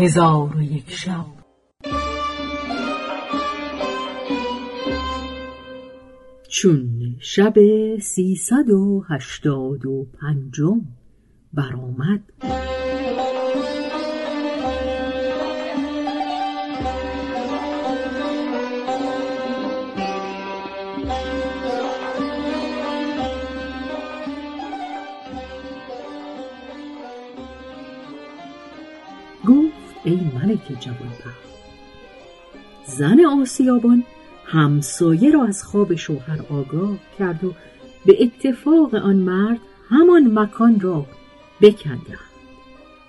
هزار و یک شب. چون شب سیصد و هشتاد و پنجم برآمد. ای ملک جوانبخت. زن آسیابان همسایه را از خواب شوهر آگاه کرد و به اتفاق آن مرد همان مکان را بکندند.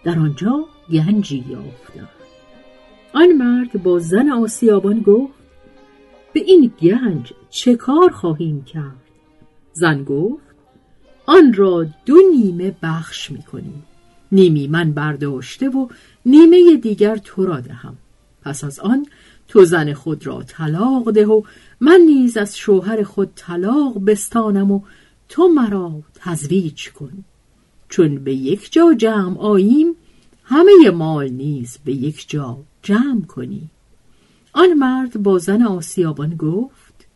در آنجا گنجی یافتند. آن مرد با زن آسیابان گفت به این گنج چه کار خواهیم کرد؟ زن گفت آن را دو نیمه بخش می‌کنیم. نیمی من برداشته و نیمه دیگر تو را دهم. پس از آن تو زن خود را طلاق ده و من نیز از شوهر خود طلاق بستانم و تو مرا تزویج کن. چون به یک جا جمع آییم همه مال نیز به یک جا جمع کنی. آن مرد با زن آسیابان گفت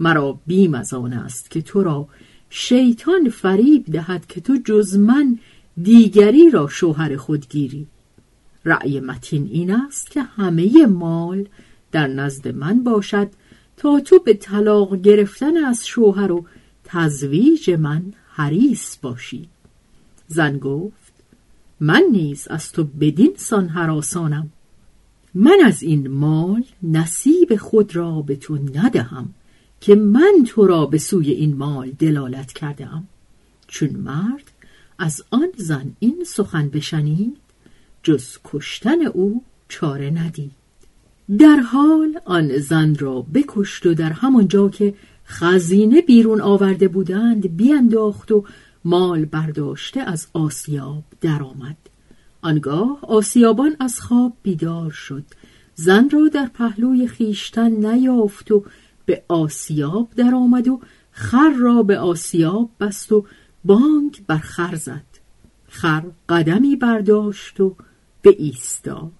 مرا بیم از آن است که تو را شیطان فریب دهد که تو جز من دیگری را شوهر خود گیری. رأی متین این است که همه مال در نزد من باشد تا تو به طلاق گرفتن از شوهر و تزویج من حریص باشی. زن گفت من نیز از تو بدین سان حراسانم. من از این مال نصیب خود را به تو ندهم که من تو را به سوی این مال دلالت کردم. چون مرد از آن زن این سخن بشنید جز کشتن او چاره ندید در حال آن زن را بکشت و در همانجا که خزینه بیرون آورده بودند بیانداخت و مال برداشته از آسیاب درآمد. آنگاه آسیابان از خواب بیدار شد زن را در پهلوی خیشتن نیافت و به آسیاب درآمد و خر را به آسیاب بست و بانگ بر خر زد. خر قدمی برداشت و به ایستاد.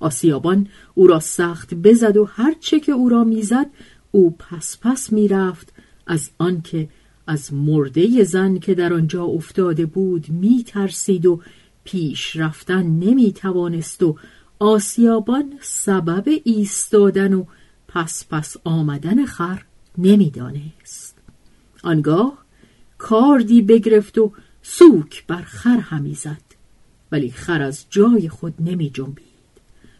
آسیابان او را سخت بزد و هر چه که او را می‌زد او پس پس می‌رفت. از آنکه از مرده زن که در آنجا افتاده بود میترسید و پیش رفتن نمی‌توانست و آسیابان سبب ایستادن و پس پس آمدن خر نمی‌دانست. آنگاه کاردی بگرفت و سوک بر خر همی زد. ولی خر از جای خود نمی جنبید.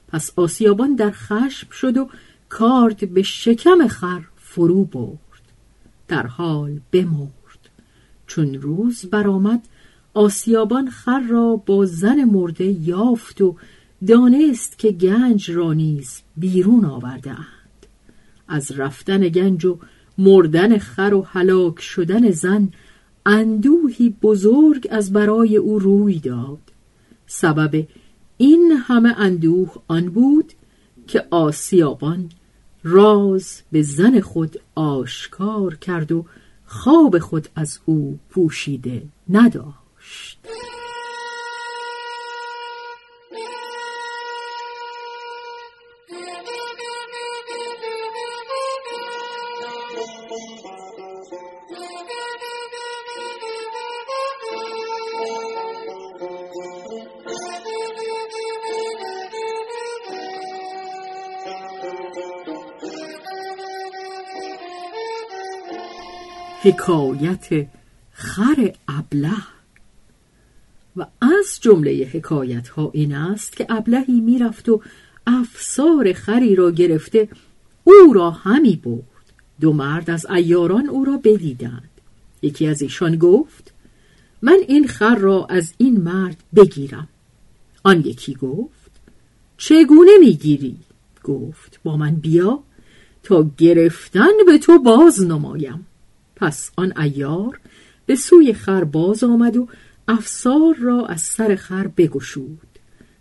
پس آسیابان در خشم شد و کارد به شکم خر فرو برد. در حال بمرد. چون روز برآمد آسیابان خر را با زن مرده یافت و دانست که گنج را نیز بیرون آورده اند. از رفتن گنج و مردن خر و هلاک شدن زن اندوهی بزرگ از برای او روی داد. سبب این همه اندوه آن بود که آسیابان راز به زن خود آشکار کرد و خواب خود از او پوشیده نداشت. حکایت خر ابله. و از جمله حکایت ها این است که ابلهی می‌رفت و افسار خری را گرفته او را همی برد. دو مرد از ایاران او را بدیدند. یکی از ایشان گفت من این خر را از این مرد بگیرم. آن یکی گفت چگونه می‌گیری؟ گفت با من بیا تا گرفتن به تو باز نمایم. پس آن ایار به سوی خر باز آمد و افسار را از سر خر بگشود.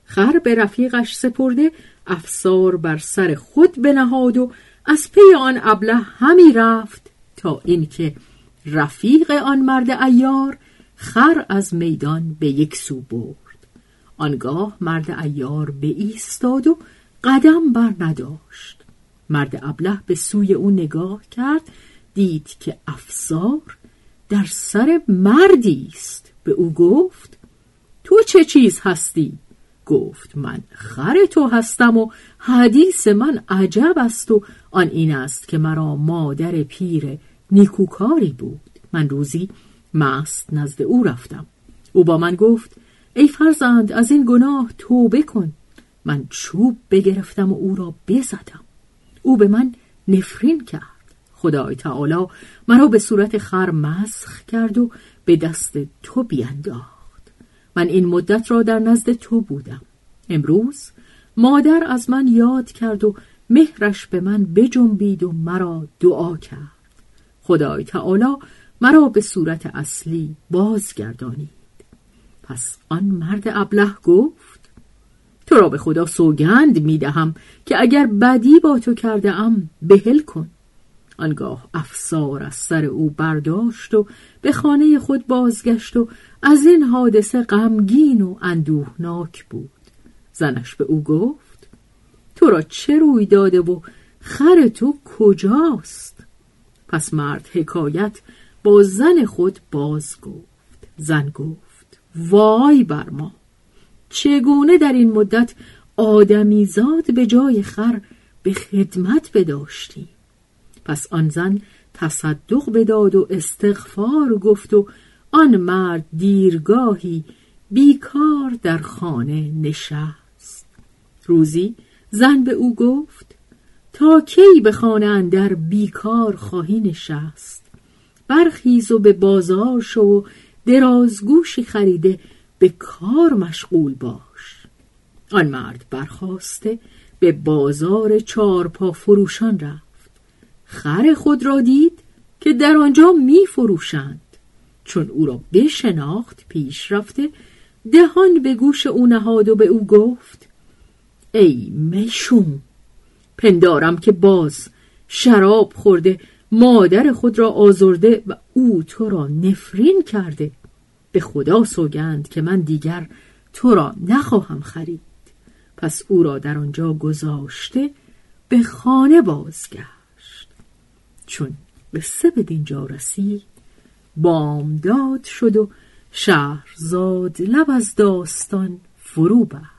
خر به رفیقش سپرده افسار بر سر خود بنهاد و از پی آن ابله همی رفت تا اینکه رفیق آن مرد ایار خر از میدان به یک سو برد. آنگاه مرد ایار به ایستاد و قدم بر نداشت مرد ابله به سوی او نگاه کرد دید که افسار در سر مردی است. به او گفت تو چه چیز هستی؟ گفت من خر تو هستم و حدیث من عجب است و آن این است که مرا مادر پیر نیکوکاری بود. من روزی مست نزد او رفتم. او با من گفت ای فرزند از این گناه توبه کن. من چوب بگرفتم و او را بزدم. او به من نفرین کرد. خدای تعالی مرا به صورت خر مسخ کرد و به دست تو بینداخت. من این مدت را در نزد تو بودم. امروز مادر از من یاد کرد و مهرش به من بجنبید و مرا دعا کرد. خدای تعالی مرا به صورت اصلی بازگردانید. پس آن مرد ابله گفت تو را به خدا سوگند می دهم که اگر بدی با تو کرده ام بهل کن. آنگاه افسار از سر او برداشت و به خانه خود بازگشت و از این حادثه غمگین و اندوهناک بود. زنش به او گفت تو را چه روی داده و خر تو کجاست؟ پس مرد حکایت با زن خود باز گفت. زن گفت وای بر ما چگونه در این مدت آدمیزاد به جای خر به خدمت بداشتیم پس آن زن تصدق بداد و استغفار گفت و آن مرد دیرگاهی بیکار در خانه نشست. روزی زن به او گفت تا کی به خانه اندر بیکار خواهی نشست؟ برخیز و به بازار شو و درازگوشی خریده به کار مشغول باش. آن مرد برخواسته به بازار چارپا فروشان رفت. خر خود را دید که در آنجا می فروشند چون او را بشناخت پیش رفته دهان به گوش او نهاد و به او گفت ای می‌شوم پندارم که باز شراب خورده مادر خود را آزرده و او تو را نفرین کرده. به خدا سوگند که من دیگر تو را نخواهم خرید. پس او را در آنجا گذاشته به خانه بازگشت. چون به دینجا رسید بامداد شد و شهرزاد لب از داستان فرو بست